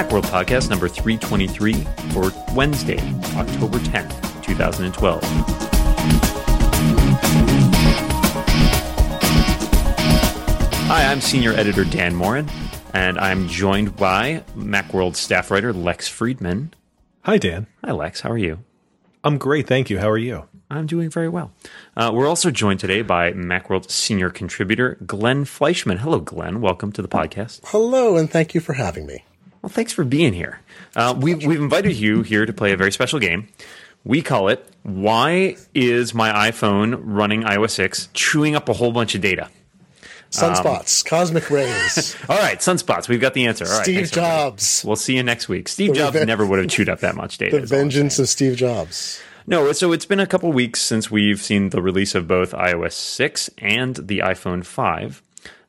Macworld Podcast number 323 for Wednesday, October 10th, 2012. Hi, I'm Senior Editor Dan Moren, and I'm joined by Macworld staff writer Lex Friedman. Hi, Dan. Hi, Lex. How are you? I'm great, thank you. How are you? I'm doing very well. Uh, we're also joined today by Macworld senior contributor Glenn Fleishman. Hello, Glenn. Welcome to the podcast. Hello, and thank you for having me. Well, thanks for being here. Uh, we've, we've invited you here to play a very special game. We call it Why is My iPhone Running iOS 6 Chewing Up a Whole Bunch of Data? Sunspots, cosmic rays, All right, sunspots. We've got the answer. All right, Steve. Jobs, We'll see you next week. Steve The Jobs reven- never would have chewed up that much data. the is all I'm vengeance of Steve Jobs. No, so it's been a couple weeks since we've seen the release of both iOS 6 and the iPhone 5.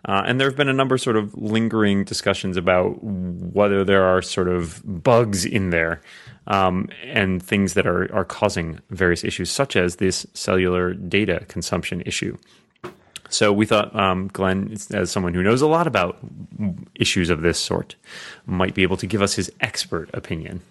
Uh, and there have been a number of sort of lingering discussions about whether there are sort of bugs in there um, and things that are, are causing various issues, such as this cellular data consumption issue. So we thought um, Glenn, as someone who knows a lot about issues of this sort, might be able to give us his expert opinion.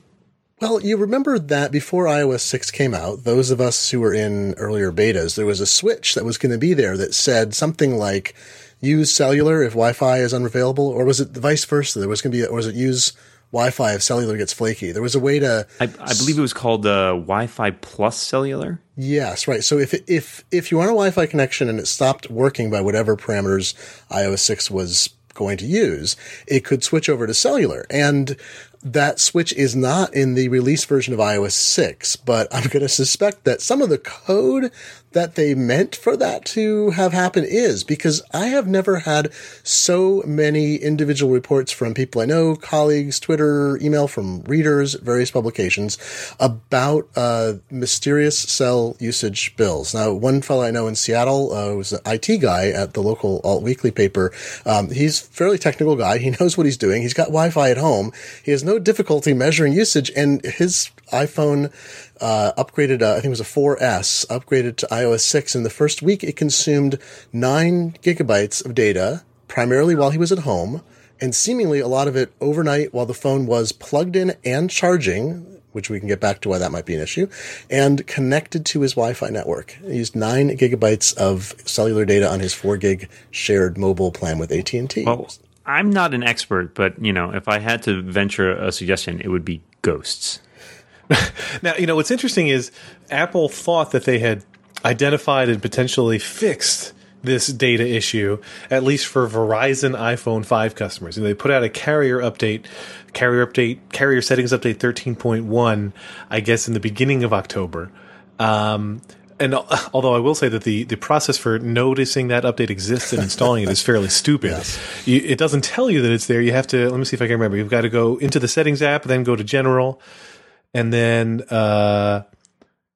Well, you remember that before iOS 6 came out, those of us who were in earlier betas, there was a switch that was going to be there that said something like use cellular if Wi-Fi is unavailable, or was it the vice versa? There was going to be, or was it use Wi-Fi if cellular gets flaky? There was a way to, I, I believe it was called uh, Wi-Fi Plus Cellular. yes, right. So if, if, if you want a Wi-Fi connection and it stopped working by whatever parameters iOS 6 was going to use, it could switch over to cellular. And that switch is not in the release version of iOS 6, but I'm going to suspect that some of the code that they meant for that to have happened is because I have never had so many individual reports from people I know, colleagues, Twitter, email from readers, various publications about uh, mysterious cell usage bills. Now, one fellow I know in Seattle uh, was an IT guy at the local alt weekly paper. Um, he's a fairly technical guy. He knows what he's doing. He's got Wi-Fi at home. He has no difficulty measuring usage, and his iPhone uh, upgraded. Uh, I think it was a 4S upgraded to iOS 6. In the first week, it consumed nine gigabytes of data, primarily while he was at home, and seemingly a lot of it overnight while the phone was plugged in and charging. Which we can get back to why that might be an issue, and connected to his Wi-Fi network. He used nine gigabytes of cellular data on his four gig shared mobile plan with AT and T. Well, I'm not an expert, but you know, if I had to venture a suggestion, it would be ghosts. Now, you know, what's interesting is Apple thought that they had identified and potentially fixed this data issue, at least for Verizon iPhone 5 customers. And they put out a carrier update, carrier update, carrier settings update 13.1, I guess, in the beginning of October. Um, and although I will say that the, the process for noticing that update exists and installing it is fairly stupid. You, it doesn't tell you that it's there. You have to, let me see if I can remember. You've got to go into the settings app, then go to general, and then, uh,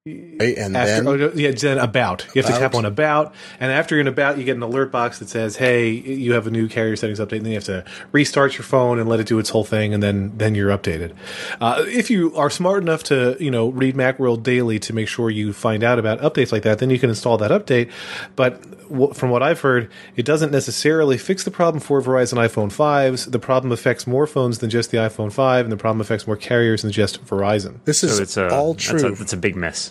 right? And after, then oh, yeah, then about. You have to tap on about, and after you're in about, you get an alert box that says, "Hey, you have a new carrier settings update." And then you have to restart your phone and let it do its whole thing, and then then you're updated. Uh, if you are smart enough to, you know, read MacWorld daily to make sure you find out about updates like that, then you can install that update. But w- from what I've heard, it doesn't necessarily fix the problem for Verizon iPhone 5s. The problem affects more phones than just the iPhone 5, and the problem affects more carriers than just Verizon. this is So it's a all that's true. a, that's a big miss.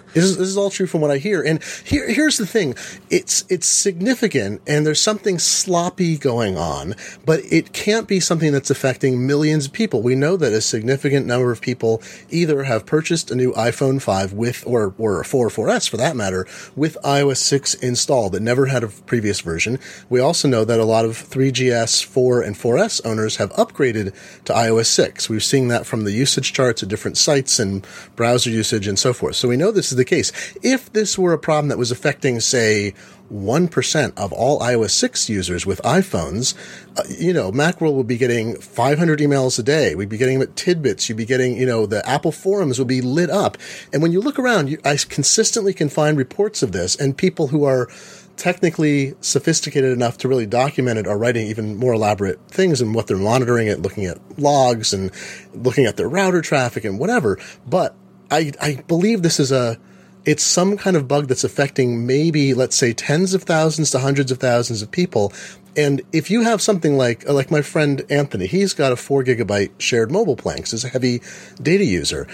This is, this is all true from what I hear. And here, here's the thing. It's, it's significant and there's something sloppy going on, but it can't be something that's affecting millions of people. We know that a significant number of people either have purchased a new iPhone 5 with, or, or a 4 or 4S for that matter, with iOS 6 installed that never had a previous version. We also know that a lot of 3GS, 4, and 4S owners have upgraded to iOS 6. We're seeing that from the usage charts at different sites and browser usage and so forth. So we know this is the case. If this were a problem that was affecting, say, 1% of all iOS 6 users with iPhones, uh, you know, Macworld would be getting 500 emails a day. We'd be getting them at tidbits. You'd be getting, you know, the Apple forums would be lit up. And when you look around, you, I consistently can find reports of this and people who are technically sophisticated enough to really document it are writing even more elaborate things and what they're monitoring it, looking at logs and looking at their router traffic and whatever. But I, I believe this is a, it's some kind of bug that's affecting maybe, let's say, tens of thousands to hundreds of thousands of people. And if you have something like, like my friend Anthony, he's got a four gigabyte shared mobile plan because he's a heavy data user.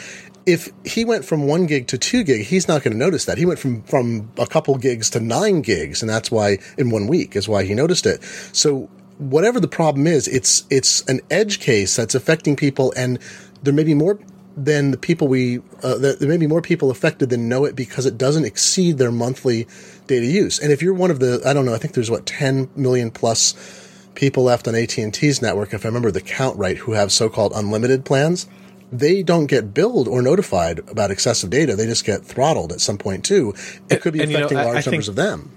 If he went from one gig to two gig, he's not going to notice that. He went from, from a couple gigs to nine gigs, and that's why in one week is why he noticed it. So whatever the problem is, it's, it's an edge case that's affecting people and there may be more than the people we uh, there may be more people affected than know it because it doesn't exceed their monthly data use. And if you're one of the I don't know, I think there's what 10 million plus people left on AT&T's network if I remember the count right who have so-called unlimited plans. They don't get billed or notified about excessive data. They just get throttled at some point too. It could be And, you know, affecting I- I large think- numbers of them.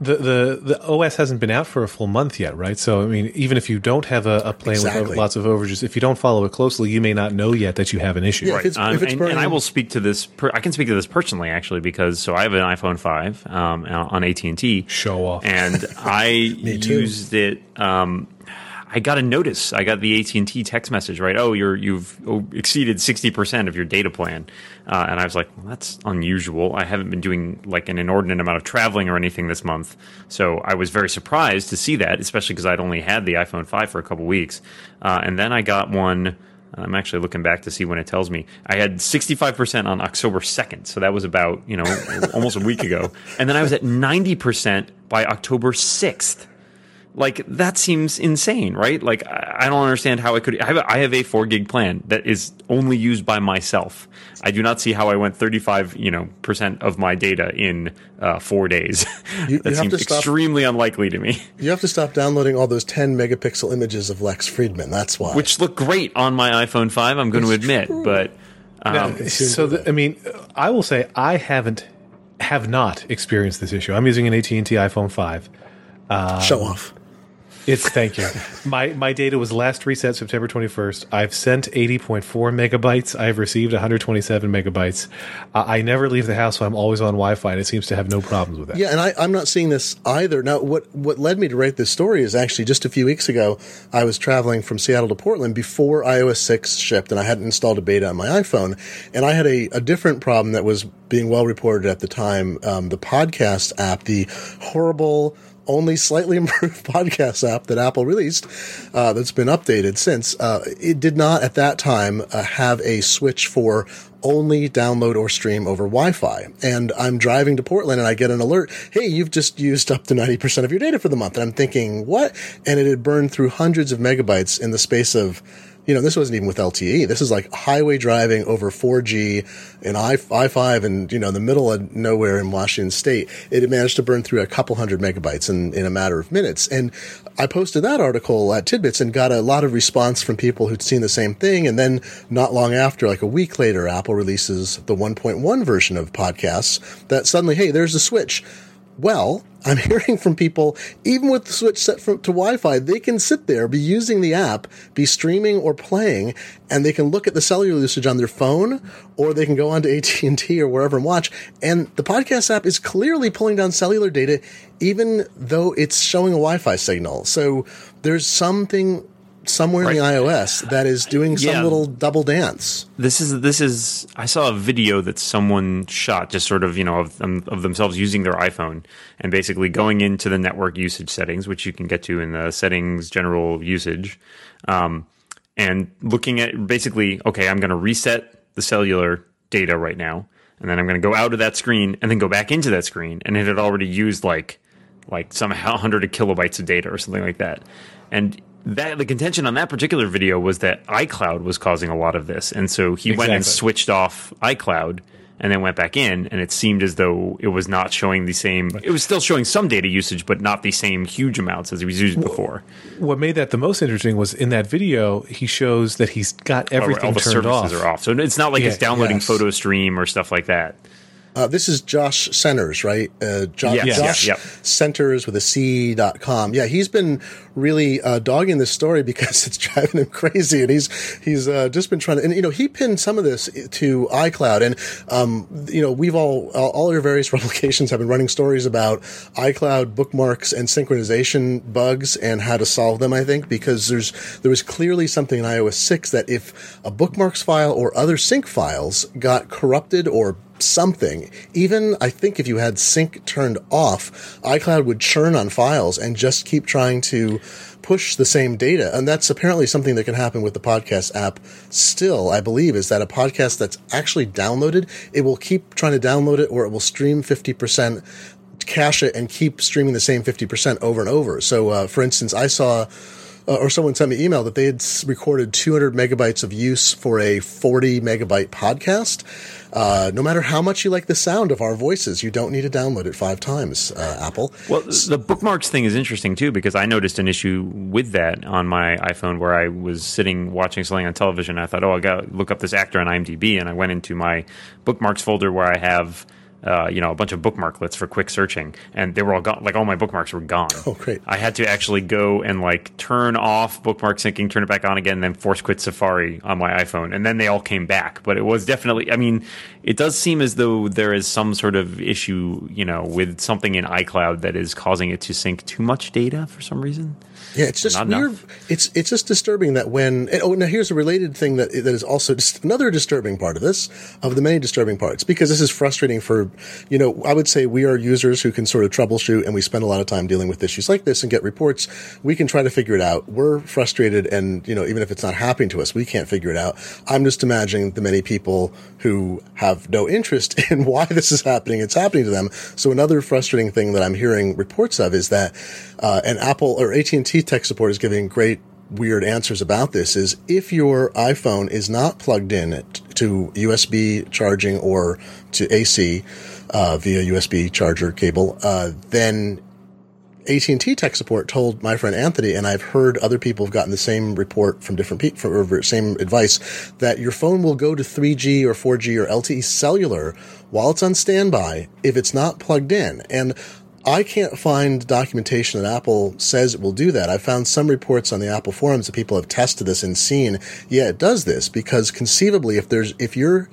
The, the the OS hasn't been out for a full month yet, right? So I mean, even if you don't have a, a plan Exactly. with lots of overages, if you don't follow it closely, you may not know yet that you have an issue. Yeah, if it's, Um, if it's and, burning, and I will speak to this. Per, I can speak to this personally, actually, because so I have an iPhone five um, on AT and T. Show off. and I used it. Um, I got a notice. I got the AT and T text message. Right? Oh, you're you've exceeded sixty percent of your data plan, uh, and I was like, well, that's unusual. I haven't been doing like an inordinate amount of traveling or anything this month, so I was very surprised to see that, especially because I'd only had the iPhone five for a couple weeks, uh, and then I got one. I'm actually looking back to see when it tells me I had 65% on October 2nd, so that was about you know almost a week ago, and then I was at 90% by October 6th. Like that seems insane, right? Like I I don't understand how I could. I have a, I have a four gig plan that is only used by myself. I do not see how I went 35 you know percent of my data in uh, four days. You- that you have seems to stop- extremely unlikely to me. you have to stop downloading all those 10 megapixel images of Lex Friedman. That's why. Which look great on my iPhone 5. I'm going to admit, but Now, so the, I mean, I will say I haven't have not experienced this issue. I'm using an AT and T iPhone five. show off. It's thank you. My my data was last reset September 21st. I've sent 80.4 megabytes. I've received 127 megabytes. I never leave the house, so I'm always on Wi-Fi, and it seems to have no problems with that. Yeah, and I, I'm not seeing this either. Now, what what led me to write this story is actually just a few weeks ago, I was traveling from Seattle to Portland before iOS 6 shipped, and I hadn't installed a beta on my iPhone, and I had a, a different problem that was being well reported at the time. Um, the podcast app, the horrible. Only slightly improved podcast app that Apple released, uh, that's been updated since. Uh, it did not at that time uh, have a switch for only download or stream over Wi-Fi. And I'm driving to Portland and I get an alert, hey, you've just used up to 90% of your data for the month. And I'm thinking, what? And it had burned through hundreds of megabytes in the space of you know, this wasn't even with LTE. This is like highway driving over 4G and I, I5 and, you know, in the middle of nowhere in Washington state. It had managed to burn through a couple hundred megabytes in, in a matter of minutes. And I posted that article at Tidbits and got a lot of response from people who'd seen the same thing. And then not long after, like a week later, Apple releases the 1.1 version of podcasts that suddenly, hey, there's a switch. Well, I'm hearing from people, even with the switch set to Wi-Fi, they can sit there, be using the app, be streaming or playing, and they can look at the cellular usage on their phone, or they can go onto AT&T or wherever and watch. And the podcast app is clearly pulling down cellular data, even though it's showing a Wi-Fi signal. So there's something somewhere in the iOS that is doing some Yeah. little double dance. This is this is. I saw a video that someone shot, just sort of you know of of themselves using their iPhone and basically going into the network usage settings, which you can get to in the settings general usage, um, and looking at basically, okay, I'm going to reset the cellular data right now, and then I'm going to go out of that screen and then go back into that screen, and it had already used like like somehow hundred kilobytes of data or something like that, and that the contention on that particular video was that iCloud was causing a lot of this, and so he went and switched off iCloud and then went back in, and it seemed as though it was not showing the same. It was still showing some data usage, but not the same huge amounts as he was using before. What made that the most interesting was in that video, he shows that he's got everything All the turned services off. are off, so it's not like Yeah, it's downloading yes. photo stream or stuff like that. Uh, this is Josh Centers, right? Uh, jo- Yes, yeah, Josh. Centers with a C dot com. Yeah, he's been really uh, dogging this story because it's driving him crazy, and he's he's uh, just been trying to. And you know, he pinned some of this to iCloud, and um, you know, we've all all all your various publications have been running stories about iCloud bookmarks and synchronization bugs and how to solve them. I think because there's there was clearly something in iOS six that if a bookmarks file or other sync files got corrupted or something. Even I think if you had sync turned off, iCloud would churn on files and just keep trying to push the same data. And that's apparently something that can happen with the podcast app still, I believe, is that a podcast that's actually downloaded, it will keep trying to download it or it will stream 50%, cache it and keep streaming the same 50% over and over. So, uh, for instance, I saw uh, or someone sent me email that they had recorded 200 megabytes of use for a 40 megabyte podcast. Uh, no matter how much you like the sound of our voices, you don't need to download it five times, uh, Apple. Well, the bookmarks thing is interesting too because I noticed an issue with that on my iPhone where I was sitting watching something on television. I thought, oh, I got to look up this actor on IMDb, and I went into my bookmarks folder where I have uh, you know, a bunch of bookmarklets for quick searching, and they were all gone. Like all my bookmarks were gone. Oh, great! I had to actually go and like turn off bookmark syncing, turn it back on again, and then force quit Safari on my iPhone, and then they all came back. But it was definitely. I mean, it does seem as though there is some sort of issue, you know, with something in iCloud that is causing it to sync too much data for some reason. Yeah, it's just Not weird. Enough. It's it's just disturbing that when oh now here's a related thing that that is also just another disturbing part of this of the many disturbing parts because this is frustrating for you know I would say we are users who can sort of troubleshoot and we spend a lot of time dealing with issues like this and get reports. We can try to figure it out. We're frustrated and you know even if it's not happening to us, we can't figure it out. I'm just imagining the many people who have no interest in why this is happening. It's happening to them. So another frustrating thing that I'm hearing reports of is that uh, an Apple or AT&T tech support is giving great weird answers about this is if your iPhone is not plugged in to USB charging or to AC uh, via USB charger cable, uh, then AT&T tech support told my friend Anthony, and I've heard other people have gotten the same report from different people, same advice, that your phone will go to 3G or 4G or LTE cellular while it's on standby if it's not plugged in. And I can't find documentation that Apple says it will do that. I've found some reports on the Apple forums that people have tested this and seen, yeah, it does this because conceivably, if there's, if you're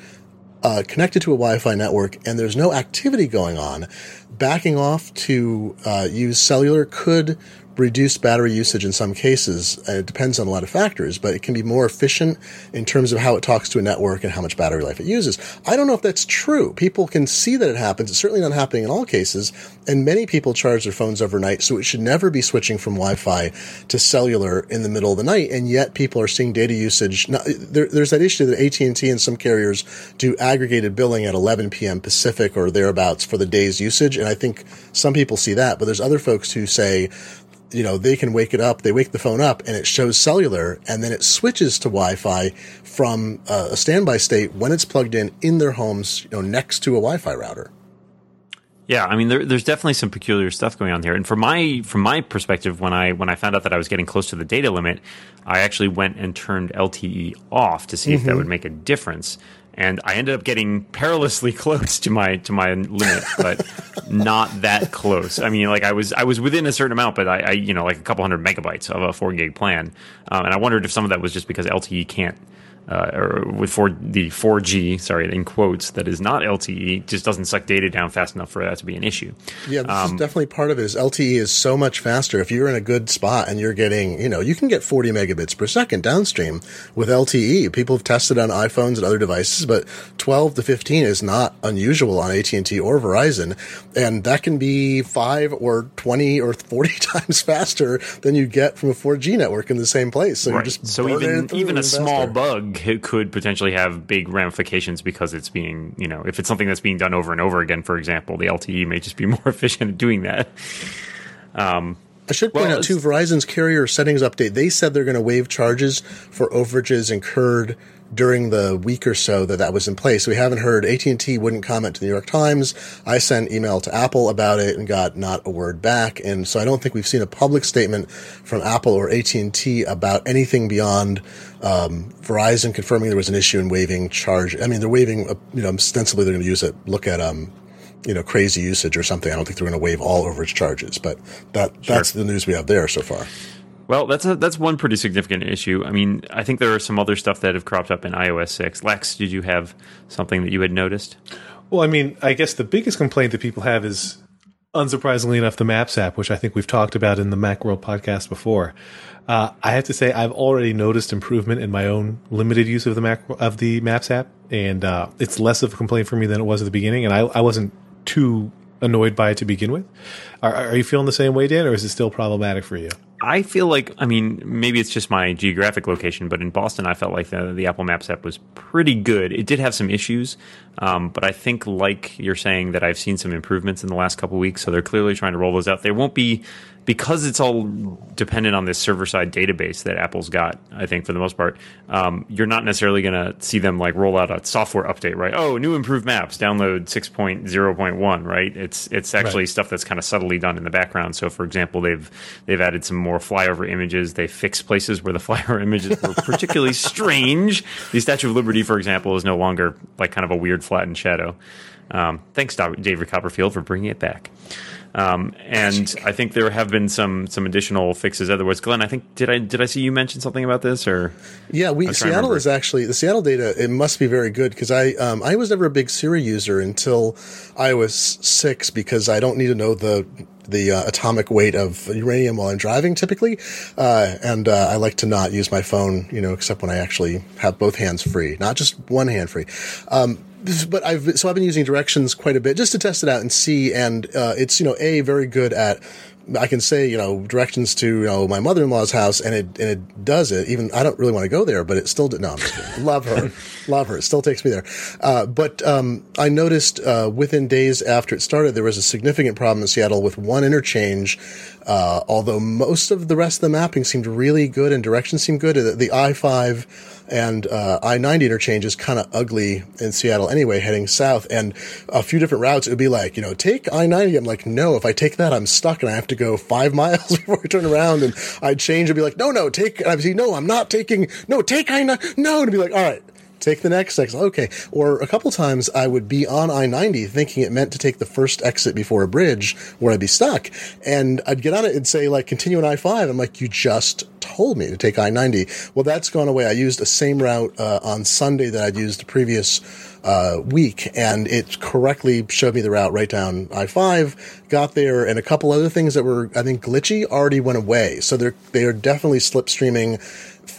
uh, connected to a Wi-Fi network and there's no activity going on, backing off to uh, use cellular could reduced battery usage in some cases. And it depends on a lot of factors, but it can be more efficient in terms of how it talks to a network and how much battery life it uses. I don't know if that's true. People can see that it happens. It's certainly not happening in all cases. And many people charge their phones overnight, so it should never be switching from Wi-Fi to cellular in the middle of the night. And yet people are seeing data usage. Now, there, there's that issue that AT&T and some carriers do aggregated billing at 11 p.m. Pacific or thereabouts for the day's usage. And I think some people see that, but there's other folks who say you know, they can wake it up, they wake the phone up and it shows cellular and then it switches to Wi-Fi from uh, a standby state when it's plugged in in their homes, you know, next to a Wi-Fi router. Yeah, I mean, there, there's definitely some peculiar stuff going on here. And from my from my perspective, when I when I found out that I was getting close to the data limit, I actually went and turned LTE off to see mm-hmm. if that mm-hmm. would make a difference and I ended up getting perilously close to my to my limit, but not that close. I mean, like I was I was within a certain amount, but I, I you know like a couple hundred megabytes of a four gig plan, um, and I wondered if some of that was just because LTE can't uh, or with 4, the 4G, sorry, in quotes, that is not LTE, just doesn't suck data down fast enough for that to be an issue. Yeah, this um, is definitely part of it. Is LTE is so much faster. If you're in a good spot and you're getting, you know, you can get 40 megabits per second downstream with LTE. People have tested on iPhones and other devices, but 12 to 15 is not unusual on AT&T or Verizon, and that can be five or 20 or 40 times faster than you get from a 4G network in the same place. So right. you're just so even even a small bug could potentially have big ramifications because it's being, you know, if it's something that's being done over and over again, for example, the LTE may just be more efficient at doing that. Um, I should point well, out too, Verizon's carrier settings update. They said they're going to waive charges for overages incurred during the week or so that that was in place. We haven't heard AT&T wouldn't comment to the New York Times. I sent email to Apple about it and got not a word back. And so I don't think we've seen a public statement from Apple or AT&T about anything beyond um, Verizon confirming there was an issue in waiving charge. I mean, they're waiving, uh, you know, ostensibly they're going to use it. Look at, um, you know, crazy usage or something. I don't think they're going to waive all overage charges, but that, sure. that's the news we have there so far. Well, that's a, that's one pretty significant issue. I mean, I think there are some other stuff that have cropped up in iOS 6. Lex, did you have something that you had noticed? Well, I mean, I guess the biggest complaint that people have is unsurprisingly enough, the Maps app, which I think we've talked about in the Macworld podcast before. Uh, I have to say, I've already noticed improvement in my own limited use of the Mac of the Maps app, and uh, it's less of a complaint for me than it was at the beginning. And I, I wasn't too annoyed by it to begin with. Are, are you feeling the same way, Dan, or is it still problematic for you? I feel like, I mean, maybe it's just my geographic location, but in Boston, I felt like the, the Apple Maps app was pretty good. It did have some issues, um, but I think, like you're saying, that I've seen some improvements in the last couple weeks. So they're clearly trying to roll those out. They won't be because it's all dependent on this server side database that Apple's got, I think for the most part, um, you're not necessarily going to see them like roll out a software update, right? Oh, new improved maps, download 6.0.1, right? It's it's actually right. stuff that's kind of subtly done in the background. So, for example, they've they've added some more flyover images. They fixed places where the flyover images were particularly strange. The Statue of Liberty, for example, is no longer like kind of a weird flattened shadow. Um, thanks, David Copperfield, for bringing it back. Um, and I think there have been some some additional fixes. Otherwise, Glenn, I think did I did I see you mention something about this or? Yeah, we Seattle is actually the Seattle data. It must be very good because I um, I was never a big Siri user until iOS six because I don't need to know the the uh, atomic weight of uranium while I'm driving typically. Uh, and uh, I like to not use my phone, you know, except when I actually have both hands free, not just one hand free. Um, but I've so I've been using directions quite a bit just to test it out and see. And uh, it's you know a very good at I can say, you know, directions to, you know, my mother-in-law's house and it, and it does it. Even I don't really want to go there, but it still did. No, I'm just love her, love her. It still takes me there. Uh, but, um, I noticed, uh, within days after it started, there was a significant problem in Seattle with one interchange. Uh, although most of the rest of the mapping seemed really good and directions seemed good. The, the I-5, and uh, I-90 interchange is kind of ugly in Seattle anyway, heading south. And a few different routes, it would be like, you know, take I-90. I'm like, no, if I take that, I'm stuck and I have to go five miles before I turn around. And I'd change and be like, no, no, take. And I'd be, no, I'm not taking. No, take I-90. No, and be like, all right take the next exit. Okay. Or a couple times I would be on I 90 thinking it meant to take the first exit before a bridge where I'd be stuck. And I'd get on it and say, like, continue on I 5. I'm like, you just told me to take I 90. Well, that's gone away. I used the same route uh, on Sunday that I'd used the previous uh, week, and it correctly showed me the route right down I five. Got there, and a couple other things that were I think glitchy already went away. So they're they are definitely slipstreaming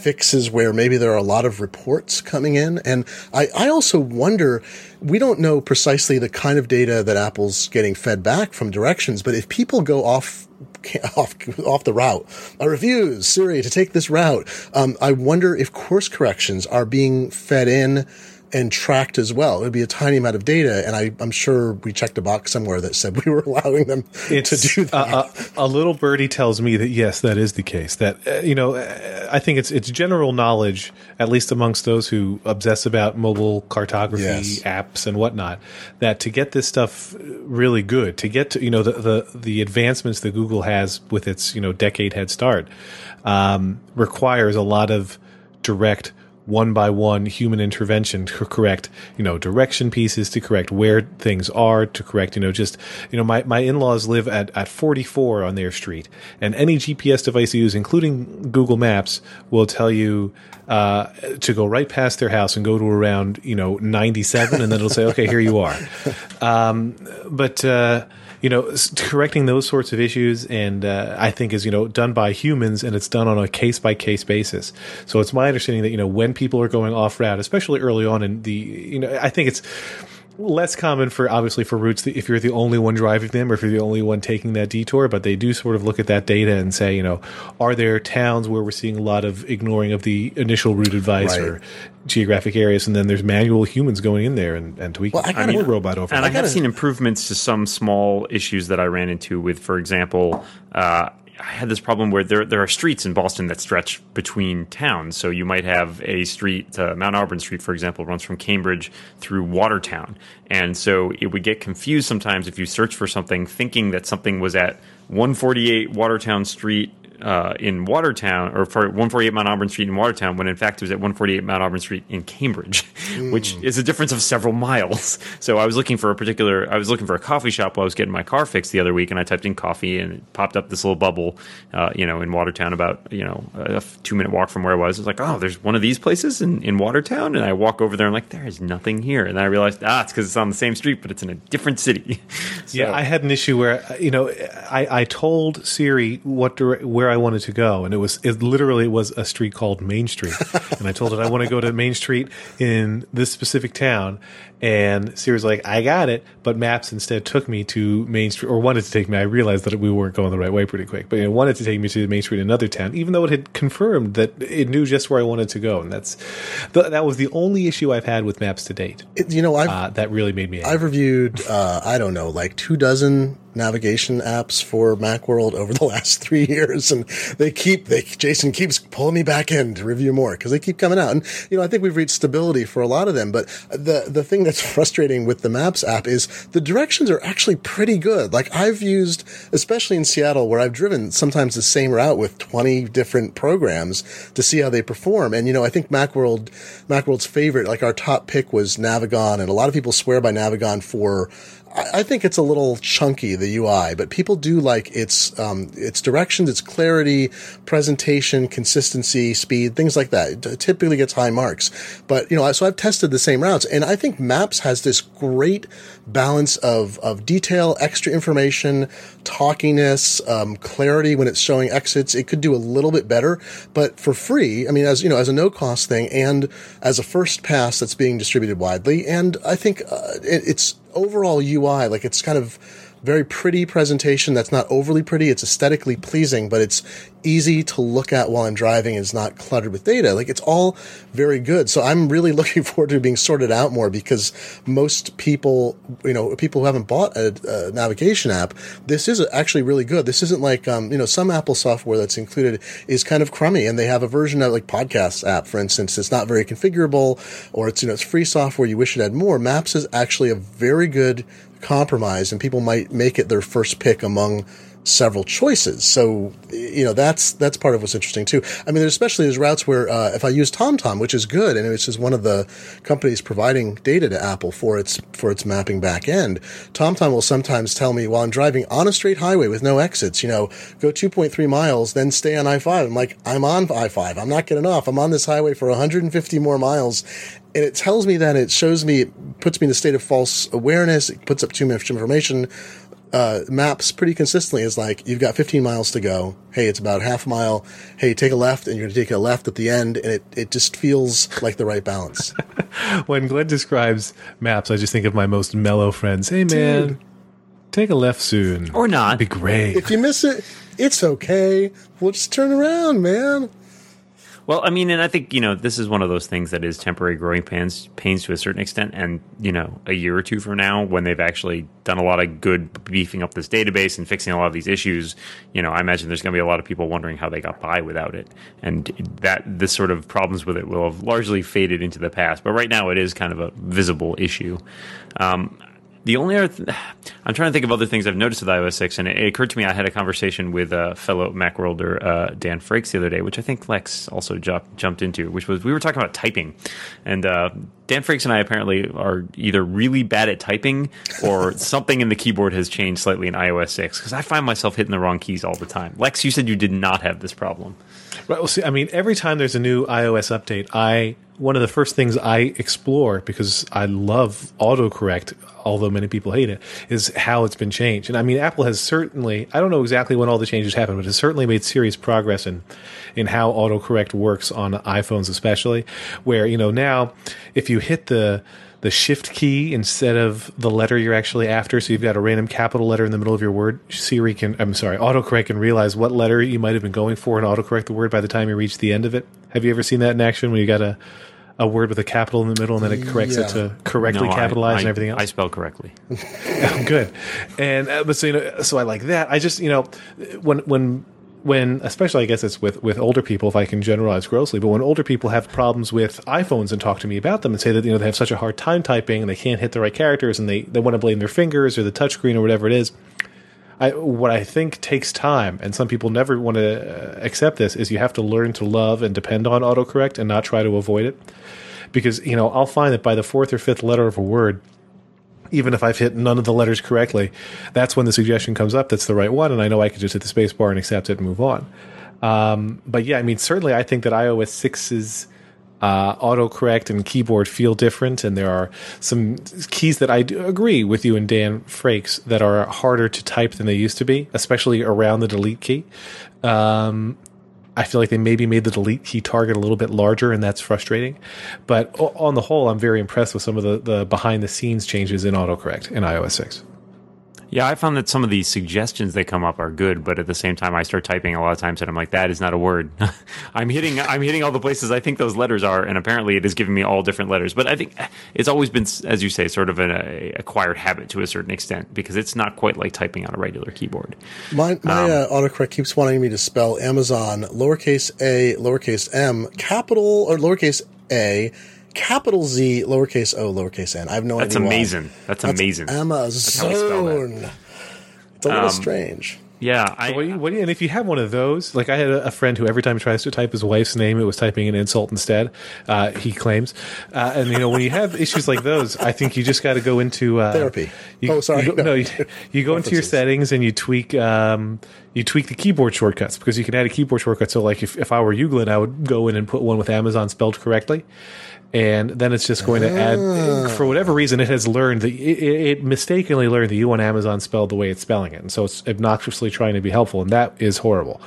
fixes where maybe there are a lot of reports coming in. And I, I also wonder, we don't know precisely the kind of data that Apple's getting fed back from directions, but if people go off off off the route. I refuse Siri to take this route. Um, I wonder if course corrections are being fed in and tracked as well. It would be a tiny amount of data, and I, am sure we checked a box somewhere that said we were allowing them it's, to do that. Uh, a little birdie tells me that yes, that is the case. That uh, you know, uh, I think it's it's general knowledge, at least amongst those who obsess about mobile cartography yes. apps and whatnot, that to get this stuff really good, to get to you know the the, the advancements that Google has with its you know decade head start, um, requires a lot of direct one by one human intervention to correct, you know, direction pieces, to correct where things are, to correct, you know, just, you know, my, my in-laws live at, at 44 on their street and any GPS device you use, including Google Maps, will tell you, uh, to go right past their house and go to around, you know, 97 and then it'll say, okay, here you are. Um, but, uh, you know, correcting those sorts of issues, and uh, I think is you know done by humans, and it's done on a case by case basis. So it's my understanding that you know when people are going off route, especially early on in the, you know, I think it's less common for obviously for routes that if you're the only one driving them or if you're the only one taking that detour but they do sort of look at that data and say you know are there towns where we're seeing a lot of ignoring of the initial route advice right. or geographic areas and then there's manual humans going in there and, and tweaking well, I, I mean, robot over and I, I have seen improvements to some small issues that I ran into with for example uh, I had this problem where there there are streets in Boston that stretch between towns. So you might have a street, uh, Mount Auburn Street, for example, runs from Cambridge through Watertown, and so it would get confused sometimes if you search for something, thinking that something was at 148 Watertown Street uh, in Watertown or for 148 Mount Auburn Street in Watertown when in fact it was at 148 Mount Auburn Street in Cambridge, which is a difference of several miles. So I was looking for a particular, I was looking for a coffee shop while I was getting my car fixed the other week, and I typed in coffee and it popped up this little bubble, uh, you know, in Watertown about you know a two minute walk from where I was. I was like, oh, there's one of these places in, in Watertown, and I walk over there and I'm like, there is nothing here, and then I realized ah, it's because it's on the same street, but it's in a different city. So- Yeah, I had an issue where you know I, I told Siri what dire- where I wanted to go, and it was it literally was a street called Main Street, and I told it I want to go to Main Street in this specific town, and Siri's like, I got it, but Maps instead took me to Main Street, or wanted to take me. I realized that we weren't going the right way pretty quick, but it wanted to take me to Main Street in another town, even though it had confirmed that it knew just where I wanted to go, and that's th- that was the only issue I've had with Maps to date. It- you know, I've Uh, that really made me. Angry. I've reviewed, uh, I don't know, like two dozen navigation apps for Macworld over the last three years, and they keep, they Jason keeps pulling me back in to review more because they keep coming out. And you know, I think we've reached stability for a lot of them. But the the thing that's frustrating with the Maps app is the directions are actually pretty good. Like I've used, especially in Seattle, where I've driven sometimes the same route with twenty different programs to see how they perform. And you know, I think Macworld, Macworld's favorite, like our top pick was Navigon, and a lot of people swear by Navigon for. I think it's a little chunky the UI, but people do like its um, its directions, its clarity, presentation, consistency, speed, things like that. It typically gets high marks. But you know, so I've tested the same routes, and I think Maps has this great balance of of detail, extra information, talkiness, um, clarity when it's showing exits. It could do a little bit better, but for free. I mean, as you know, as a no cost thing, and as a first pass that's being distributed widely, and I think uh, it, it's overall UI, like it's kind of very pretty presentation that's not overly pretty. It's aesthetically pleasing, but it's easy to look at while I'm driving. It's not cluttered with data. Like it's all very good. So I'm really looking forward to being sorted out more because most people, you know, people who haven't bought a, a navigation app, this is actually really good. This isn't like, um, you know, some Apple software that's included is kind of crummy and they have a version of like podcast app, for instance. It's not very configurable or it's, you know, it's free software. You wish it had more. Maps is actually a very good compromise and people might make it their first pick among several choices. So, you know, that's, that's part of what's interesting too. I mean, there's especially there's routes where, uh, if I use TomTom, which is good, and which is one of the companies providing data to Apple for its, for its mapping back end, TomTom will sometimes tell me while I'm driving on a straight highway with no exits, you know, go 2.3 miles, then stay on I-5. I'm like, I'm on I-5. I'm not getting off. I'm on this highway for 150 more miles and it tells me that it shows me, it puts me in a state of false awareness. It puts up too much information. Uh, maps pretty consistently is like, you've got 15 miles to go. Hey, it's about half a mile. Hey, take a left and you're going to take a left at the end. And it, it just feels like the right balance. when Glenn describes maps, I just think of my most mellow friends. Hey, man, Dude. take a left soon. Or not. It'd Be great. if you miss it, it's okay. We'll just turn around, man. Well, I mean, and I think you know this is one of those things that is temporary growing pains, pains to a certain extent. And you know, a year or two from now, when they've actually done a lot of good beefing up this database and fixing a lot of these issues, you know, I imagine there's going to be a lot of people wondering how they got by without it, and that this sort of problems with it will have largely faded into the past. But right now, it is kind of a visible issue. Um, the only other, th- I'm trying to think of other things I've noticed with iOS 6, and it, it occurred to me I had a conversation with a fellow Macworlder, uh, Dan Frakes, the other day, which I think Lex also ju- jumped into, which was we were talking about typing, and uh, Dan Frakes and I apparently are either really bad at typing or something in the keyboard has changed slightly in iOS 6 because I find myself hitting the wrong keys all the time. Lex, you said you did not have this problem. Right. Well, see, I mean, every time there's a new iOS update, I one of the first things I explore because I love autocorrect, although many people hate it, is how it's been changed. And I mean, Apple has certainly I don't know exactly when all the changes happened, but has certainly made serious progress in in how autocorrect works on iPhones, especially where you know now if you hit the the shift key instead of the letter you're actually after. So you've got a random capital letter in the middle of your word. Siri can, I'm sorry, autocorrect can realize what letter you might have been going for and autocorrect the word by the time you reach the end of it. Have you ever seen that in action when you got a, a word with a capital in the middle and then it corrects it to correctly No, I- capitalize I, and everything else? I spell correctly. good. And uh, but so you know, so I like that. I just you know when when when especially I guess it's with with older people if I can generalize grossly, but when older people have problems with iPhones and talk to me about them and say that you know they have such a hard time typing and they can't hit the right characters and they they want to blame their fingers or the touchscreen or whatever it is. I, what I think takes time, and some people never want to uh, accept this, is you have to learn to love and depend on autocorrect and not try to avoid it. Because you know, I'll find that by the fourth or fifth letter of a word, even if I've hit none of the letters correctly, that's when the suggestion comes up that's the right one, and I know I can just hit the space bar and accept it and move on. Um, but yeah, I mean, certainly I think that iOS 6's uh, autocorrect and keyboard feel different, and there are some keys that I do agree with you and Dan Frakes that are harder to type than they used to be, especially around the delete key. Um, I feel like they maybe made the delete key target a little bit larger, and that's frustrating. But on the whole, I'm very impressed with some of the, the behind the scenes changes in autocorrect in iOS 6. Yeah, I found that some of the suggestions that come up are good, but at the same time, I start typing a lot of times, and I'm like, "That is not a word." I'm hitting, I'm hitting all the places I think those letters are, and apparently, it is giving me all different letters. But I think it's always been, as you say, sort of an a, acquired habit to a certain extent because it's not quite like typing on a regular keyboard. My my um, uh, autocorrect keeps wanting me to spell Amazon lowercase a, lowercase m, capital or lowercase a capital Z, lowercase o, lowercase n. I have no That's idea. Amazing. Why. That's, amazing. That's amazing. Amazon. That's it's a little um, strange. Yeah, I, what do you, what do you, and if you have one of those, like I had a, a, friend who every time he tries to type his wife's name, it was typing an insult instead. Uh, he claims, uh, and you know when you have issues like those, I think you just got to go into uh, therapy. You, oh, sorry, you go, no, you, you go into your settings and you tweak um, you tweak the keyboard shortcuts because you can add a keyboard shortcut. So like if, if I were you, Glenn, I would go in and put one with Amazon spelled correctly and then it's just going to add ah. for whatever reason it has learned that it, it, mistakenly learned that you want amazon spelled the way it's spelling it. And so it's obnoxiously trying to be helpful and that is horrible.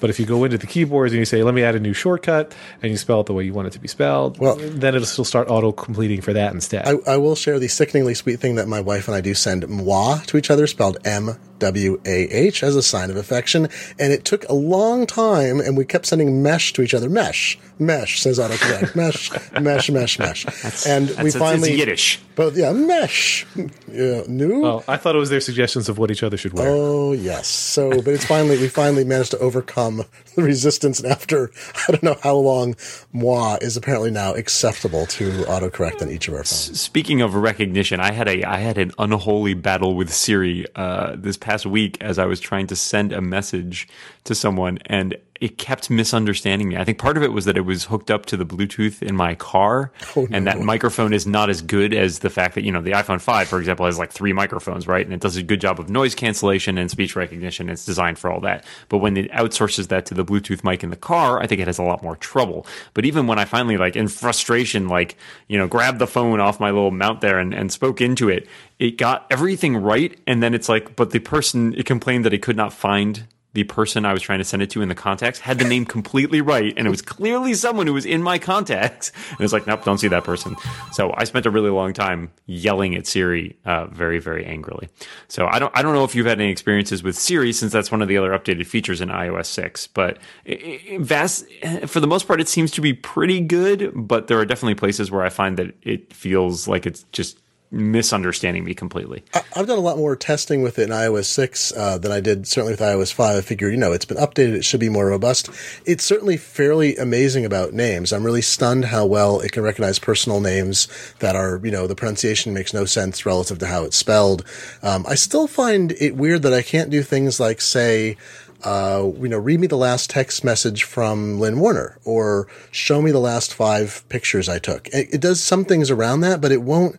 But if you go into the keyboards and you say let me add a new shortcut and you spell it the way you want it to be spelled well then it'll still start auto completing for that instead. I, I, will share the sickeningly sweet thing that my wife and i do send moi to each other spelled m W A H as a sign of affection. And it took a long time, and we kept sending mesh to each other. Mesh, mesh, says autocorrect. mesh, mesh, mesh, mesh. That's, and that's, we finally. It's Yiddish. But yeah, mesh. Yeah, new. Oh, I thought it was their suggestions of what each other should wear. Oh, yes. So, but it's finally, we finally managed to overcome the resistance. And after, I don't know how long, moi is apparently now acceptable to autocorrect on each of our phones. Speaking of recognition, I had a, I had an unholy battle with Siri uh, this past past week as I was trying to send a message to someone and it kept misunderstanding me. I think part of it was that it was hooked up to the Bluetooth in my car, oh, no. and that microphone is not as good as the fact that you know the iPhone five, for example, has like three microphones, right? And it does a good job of noise cancellation and speech recognition. It's designed for all that. But when it outsources that to the Bluetooth mic in the car, I think it has a lot more trouble. But even when I finally, like in frustration, like you know, grabbed the phone off my little mount there and, and spoke into it, it got everything right, and then it's like, but the person it complained that it could not find the person I was trying to send it to in the contacts had the name completely right, and it was clearly someone who was in my contacts. And it's like, nope, don't see that person. So I spent a really long time yelling at Siri, uh, very, very angrily. So I don't, I don't know if you've had any experiences with Siri, since that's one of the other updated features in iOS six. But it, vast, for the most part, it seems to be pretty good. But there are definitely places where I find that it feels like it's just misunderstanding me completely. I've done a lot more testing with it in iOS 6 uh, than I did certainly with iOS 5. I figured, you know, it's been updated. It should be more robust. It's certainly fairly amazing about names. I'm really stunned how well it can recognize personal names that are, you know, the pronunciation makes no sense relative to how it's spelled. Um, I still find it weird that I can't do things like say, uh, you know, read me the last text message from Lynn Warner or show me the last five pictures I took. It, it, does some things around that, but it won't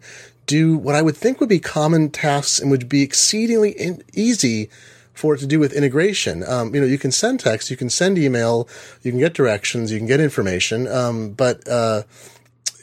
do what I would think would be common tasks and would be exceedingly in- easy for it to do with integration. Um, you know, you can send text, you can send email, you can get directions, you can get information, um, but uh,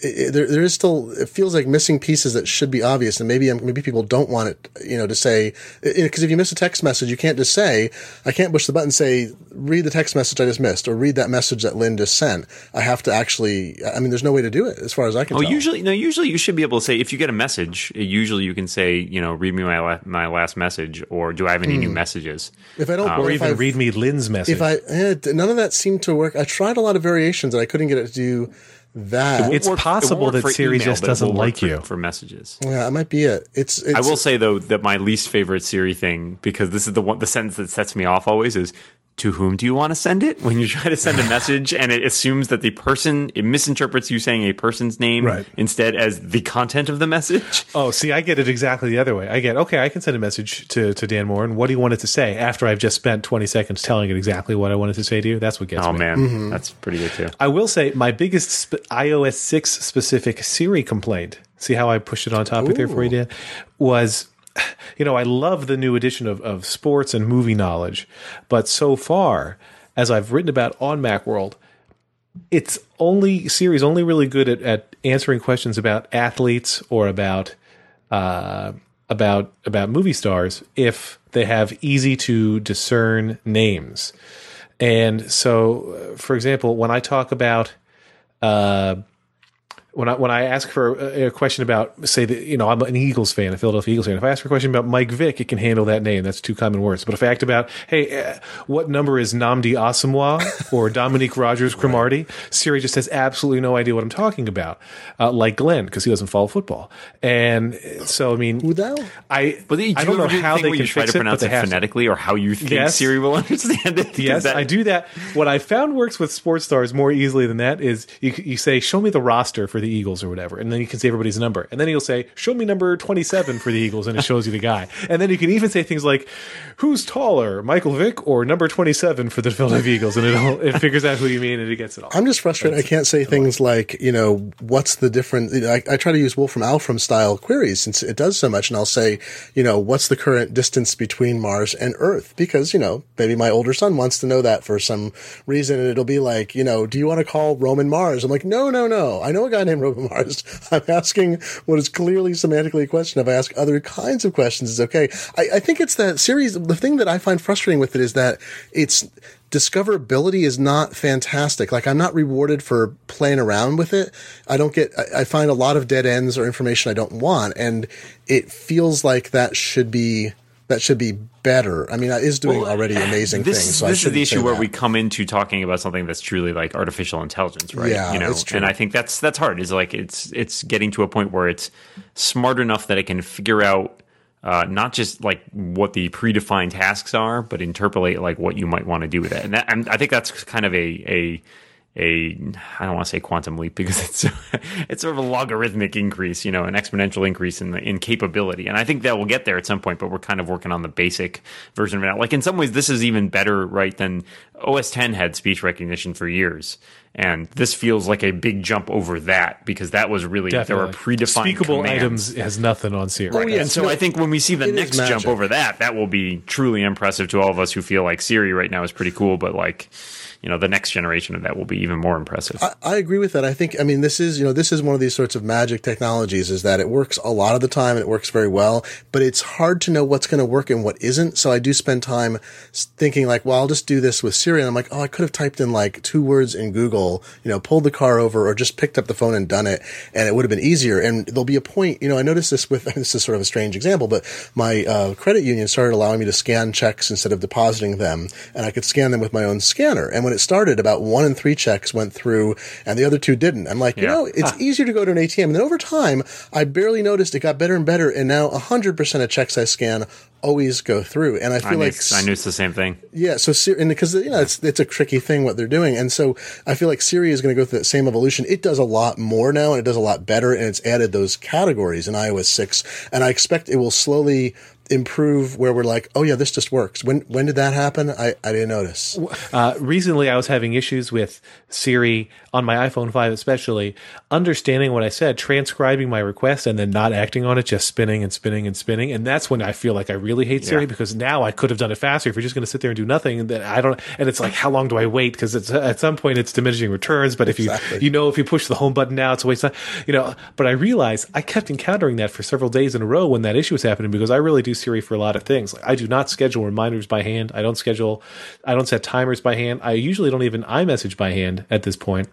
it, there, there is still it feels like missing pieces that should be obvious, and maybe maybe people don't want it, you know, to say because if you miss a text message, you can't just say I can't push the button say read the text message I just missed or read that message that Lynn just sent. I have to actually. I mean, there's no way to do it as far as I can. Oh, tell. usually no. Usually you should be able to say if you get a message. Usually you can say you know read me my la- my last message or do I have any hmm. new messages? If I don't, um, or even I've, read me Lynn's message. If I eh, none of that seemed to work. I tried a lot of variations and I couldn't get it to do that it's work, possible it that Siri email, just doesn't like for, you for messages. Yeah, that might be it. It's, it's, I will say though that my least favorite Siri thing because this is the one the sentence that sets me off always is to whom do you want to send it when you try to send a message and it assumes that the person it misinterprets you saying a person's name Right. instead as the content of the message Oh, see, I get it exactly the other way. I get, okay, I can send a message to, to Dan Moren, and what do you want it to say after I've just spent 20 seconds telling it exactly what I wanted to say to you? That's what gets oh me. Oh man mm-hmm. that's pretty good too I will say my biggest sp- iOS 6 specific Siri complaint, see how I pushed it on topic there for you, Dan, was you know, I love the new edition of, of sports and movie knowledge, but so far, as I've written about on Macworld, it's only Siri's only really good at, at answering questions about athletes or about uh, about about movie stars if they have easy to discern names. And so, uh, for example, when I talk about uh, when I when I ask for a, a question about, say that you know I'm an Eagles fan, a Philadelphia Eagles fan. If I ask for a question about Mike Vick, it can handle that name. That's two common words. But if I ask about, hey, uh, what number is Nnamdi Asomugha or Dominique Rodgers Cromartie, Siri just has absolutely no idea what I'm talking about. Uh, like Glenn, because he doesn't follow football. And so, I mean, Who thou? I but do you I don't know ever do the how they can try to it, pronounce they it have to. phonetically or how you think Yes. Siri will understand it Yes, That- I do that. What I found works with sports stars more easily than that is you, you say, "Show me the roster for the Eagles" or whatever, and then you can say everybody's number, and then he'll say, "Show me number twenty-seven for the Eagles," and it shows you the guy, and then you can even say things like, "Who's taller, Michael Vick or number twenty-seven for the Philadelphia Eagles?" And it'll it figures out who you mean and it gets it all. I'm just frustrated. I can't say things like, you know, what's the difference? I, I try to use Wolfram Alpha style queries since it does so much. And I'll say, you know, what's the current distance between Mars and Earth? Because, you know, maybe my older son wants to know that for some reason. And it'll be like, you know, do you want to call Roman Mars? I'm like, no, no, no. I know a guy named Roman Mars. I'm asking what is clearly semantically a question. If I ask other kinds of questions, it's okay. I, I think it's that series. The thing that I find frustrating with it is that it's, discoverability is not fantastic. Like I'm not rewarded for playing around with it. I don't get, I, I find a lot of dead ends or information I don't want. And it feels like that should be, that should be better. I mean, it is doing already amazing this, things. So I this is the issue where that. we come into talking about something that's truly like artificial intelligence, right? Yeah, you know, it's true. and I think that's that's hard. Is like it's it's getting to a point where it's smart enough that it can figure out uh, not just like what the predefined tasks are, but interpolate like what you might want to do with it. And, that, and I think that's kind of a a a I don't want to say quantum leap because it's it's sort of a logarithmic increase, you know, an exponential increase in the in capability. And I think that will get there at some point, but we're kind of working on the basic version of it. now. Like in some ways, this is even better, right? Than OS 10 had speech recognition for years. And this feels like a big jump over that because that was really there were predefined Speakable commands. items has nothing on Siri. Oh, yeah. And so No, I think when we see the next jump over that, that will be truly impressive to all of us who feel like Siri right now is pretty cool, but like, you know, the next generation of that will be even more impressive. I, I agree with that. I think, I mean, this is, you know, this is one of these sorts of magic technologies is that it works a lot of the time and it works very well, but it's hard to know what's going to work and what isn't. So I do spend time thinking like, well, I'll just do this with Siri. And I'm like, oh, I could have typed in like two words in Google, you know, pulled the car over or just picked up the phone and done it. And it would have been easier. And there'll be a point, you know, I noticed this with, this is sort of a strange example, but my uh, credit union started allowing me to scan checks instead of depositing them. And I could scan them with my own scanner. And when it started, about one in three checks went through and the other two didn't. I'm like, you know, it's easier to go to an ATM. And then over time, I barely noticed it got better and better. And now 100% of checks I scan always go through. And I I feel knew, like I knew it's the same thing. yeah, so and because you know it's it's a tricky thing what they're doing, and so I feel like Siri is going to go through that same evolution. It does a lot more now, and it does a lot better, and it's added those categories in iOS six, and I expect it will slowly improve where we're like, oh yeah, this just works. When when did that happen? I I didn't notice. Uh, recently, I was having issues with Siri on my iPhone 5, especially understanding what I said, transcribing my request, and then not acting on it, just spinning and spinning and spinning. And that's when I feel like I really hate Siri Yeah. because now I could have done it faster. If you're just going to sit there and do nothing, then I don't. And it's like, how long do I wait? Because it's at some point it's diminishing returns. But if Exactly. you you know if you push the home button now, it's a waste of time. You know. But I realized I kept encountering that for several days in a row when that issue was happening because I really do Siri for a lot of things. Like I do not schedule reminders by hand. I don't schedule. I don't set timers by hand. I usually don't even iMessage by hand at this point.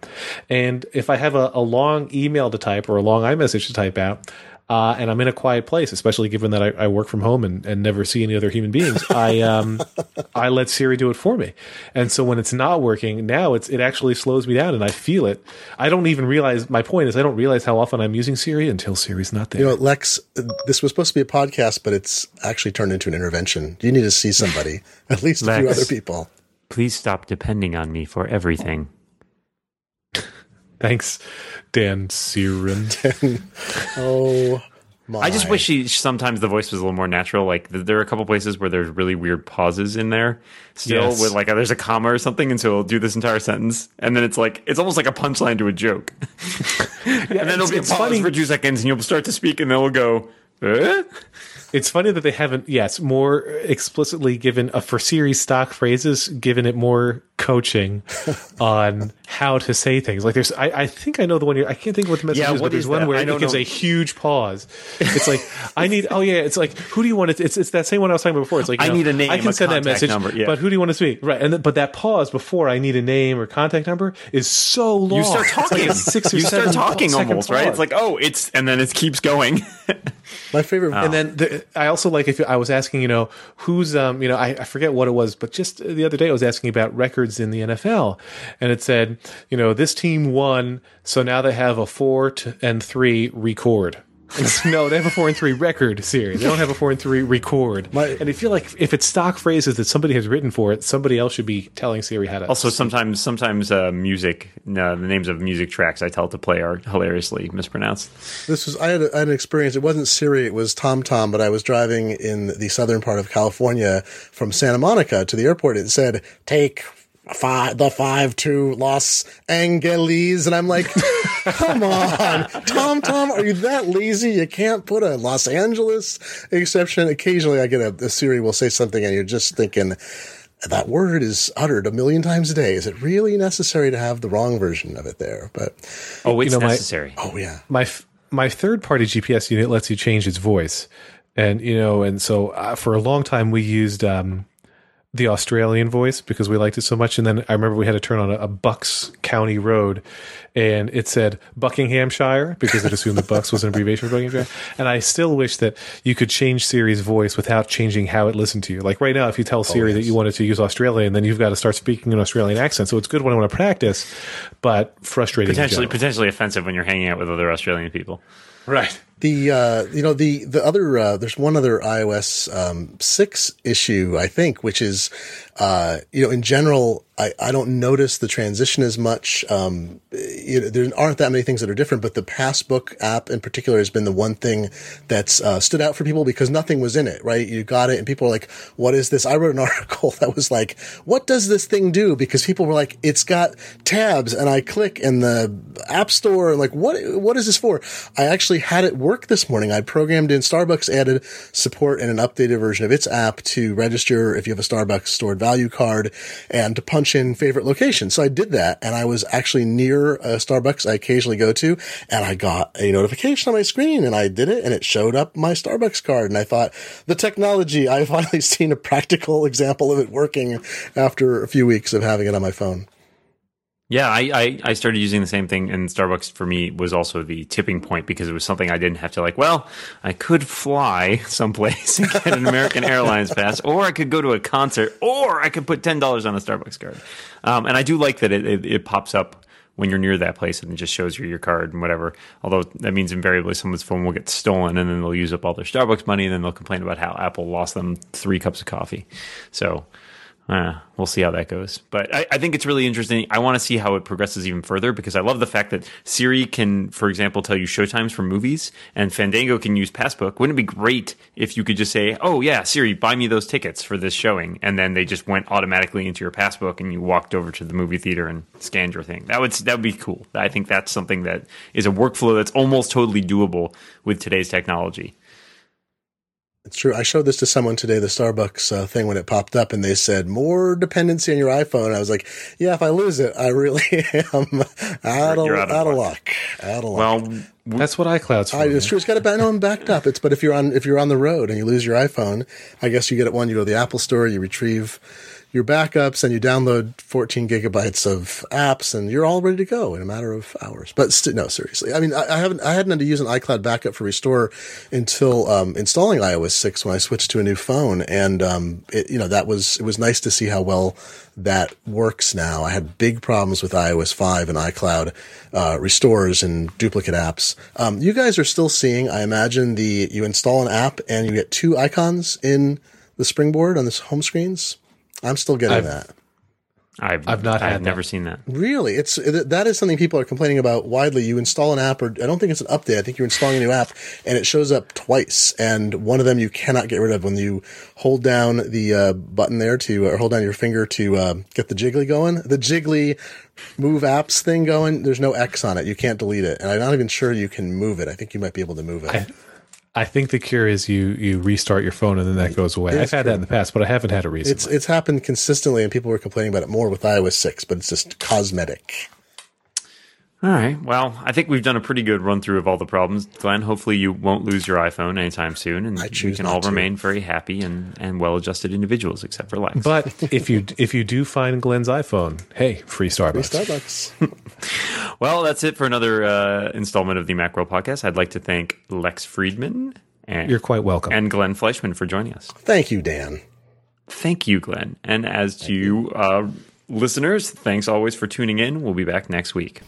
And if I have a, a long email to type or a long iMessage to type out. Uh, and I'm in a quiet place, especially given that I, I work from home and, and never see any other human beings. I um, I let Siri do it for me, and so when it's not working, now it's it actually slows me down, and I feel it. I don't even realize. My point is, I don't realize how often I'm using Siri until Siri's not there. You know, Lex, this was supposed to be a podcast, but it's actually turned into an intervention. You need to see somebody, at least a few Lex. other people. Please stop depending on me for everything. Thanks, Dan Siren. Oh, my. I just wish she, sometimes the voice was a little more natural. Like th- there are a couple places where there's really weird pauses in there. Still, Yes. with like there's a comma or something, and so it'll do this entire sentence, and then it's like it's almost like a punchline to a joke. and then it'll it's- be a it's pause funny. for two seconds, and you'll start to speak, and then it'll go. Eh? It's funny that they haven't, yes, more explicitly given uh, for Siri's stock phrases, given it more coaching on how to say things. Like there's, I, I think I know the one. You're, I can't think of what the message Yeah, is, what but there's is one that? where it gives know. a huge pause. It's like I need. Oh yeah, it's like who do you want to? It's it's that same one I was talking about before. It's like I know, need a name, I can a send that message, number, yeah. but who do you want to speak? Right, and then, but that pause before I need a name or contact number is so long. You start It's like talking. six or you start talking almost, right? It's like oh, it's and then it keeps going. my favorite. And then the, I also like if I was asking, you know, who's, um, you know, I, I forget what it was, but just the other day I was asking about records in the NFL, and it said, you know, this team won, so now they have a four to, and three record. And it's- no, they have a four and three record series. They don't have a four and three record. My- and I feel like if it's stock phrases that somebody has written for it, somebody else should be telling Siri how to. also, sometimes sometimes uh, music, uh, the names of music tracks I tell it to play are hilariously mispronounced. This was I had, a, I had an experience. It wasn't Siri, it was TomTom. but I was driving in the southern part of California from Santa Monica to the airport. It said, "Take five, the five to Los Angeles," and I'm like, "Come on, Tom, Tom, are you that lazy? You can't put a Los Angeles exception." Occasionally, I get a, a Siri will say something, and you're just thinking. That word is uttered a million times a day. Is it really necessary to have the wrong version of it there? But Oh, it's know, my- necessary. oh yeah, my f- my third party GPS unit lets you change its voice, and you know, and so uh, for a long time we used um, the Australian voice because we liked it so much. And then I remember we had to turn on a, a Bucks County road, and it said Buckinghamshire because it assumed the Bucks was an abbreviation for Buckinghamshire. And I still wish that you could change Siri's voice without changing how it listened to you. Like right now, if you tell oh, Siri that you wanted to use Australian, then you've got to start speaking an Australian accent. So it's good when I want to practice, but frustrating. Potentially, potentially offensive when you're hanging out with other Australian people. right. The uh, you know the the other uh, there's one other iOS um, six issue I think which is uh, you know in general I, I don't notice the transition as much. Um, you know, there aren't that many things that are different, but the Passbook app in particular has been the one thing that's uh, stood out for people because nothing was in it. Right, you got it, and people are like, "What is this?" I wrote an article that was like, "What does this thing do?" Because people were like, "It's got tabs," and I click in the App Store, and like, "What? What is this for?" I actually had it work this morning. I programmed in Starbucks added support and an updated version of its app to register if you have a Starbucks stored value card and to punch in favorite location. So I did that and I was actually near a Starbucks I occasionally go to and I got a notification on my screen and I did it and it showed up my Starbucks card. And I thought the technology, I finally seen a practical example of it working after a few weeks of having it on my phone. Yeah, I, I, I started using the same thing, and Starbucks for me was also the tipping point because it was something I didn't have to like. Well, I could fly someplace and get an American Airlines pass, or I could go to a concert, or I could put ten dollars on a Starbucks card. Um, and I do like that it, it, it pops up when you're near that place and it just shows you your card and whatever. Although that means invariably someone's phone will get stolen, and then they'll use up all their Starbucks money, and then they'll complain about how Apple lost them three cups of coffee. So. Uh, we'll see how that goes. But I, I think it's really interesting. I want to see how it progresses even further because I love the fact that Siri can, for example, tell you showtimes for movies and Fandango can use Passbook. Wouldn't it be great if you could just say, Oh yeah, Siri, buy me those tickets for this showing. And then they just went automatically into your Passbook and you walked over to the movie theater and scanned your thing. That would, that would be cool. I think that's something that is a workflow that's almost totally doable with today's technology. It's true. I showed this to someone today, the Starbucks uh, thing when it popped up, and they said more dependency on your iPhone. I was like, yeah, if I lose it, I really am out of, You're out out of of luck. luck. Out of luck. Well, That's what iCloud's for. I, it's true. It's got to. No, I'm backed up. It's but if you're on if you're on the road and you lose your iPhone, I guess you get it one. You go to the Apple Store, you retrieve your backups, and you download 14 gigabytes of apps, and you're all ready to go in a matter of hours. But st- no, seriously. I mean, I, I haven't. I hadn't had to use an iCloud backup for restore until um, installing iOS 6 when I switched to a new phone, and um, it, you know that was it was nice to see how well that works now. I had big problems with iOS 5 and iCloud uh, restores and duplicate apps. Um, you guys are still seeing, I imagine, the you install an app and you get two icons in the springboard on the home screens. I'm still getting I've- that. I've, I've not I've had never that. seen that. Really, it's that is something people are complaining about widely. You install an app, or I don't think it's an update. I think you're installing a new app, and it shows up twice. And one of them you cannot get rid of when you hold down the uh, button there to, or hold down your finger to uh, get the jiggly going. The jiggly move apps thing going. There's no X on it. You can't delete it, and I'm not even sure you can move it. I think you might be able to move it. I think the cure is you you restart your phone and then that goes away. I've had that in the past, but I haven't had it recently. it's it's happened consistently, and people were complaining about it more with iOS six, but it's just cosmetic. All right. Well, I think we've done a pretty good run through of all the problems. Glenn, hopefully you won't lose your iPhone anytime soon, and we can all to. remain very happy and, and well adjusted individuals, except for Lex. but if you if you do find Glenn's iPhone, hey, free Starbucks. Free Starbucks. Well, that's it for another uh, installment of the Macworld podcast. I'd like to thank Lex Friedman and, You're quite welcome. and Glenn Fleischman for joining us. Thank you, Dan. Thank you, Glenn. And as to you, uh, listeners, thanks always for tuning in. We'll be back next week.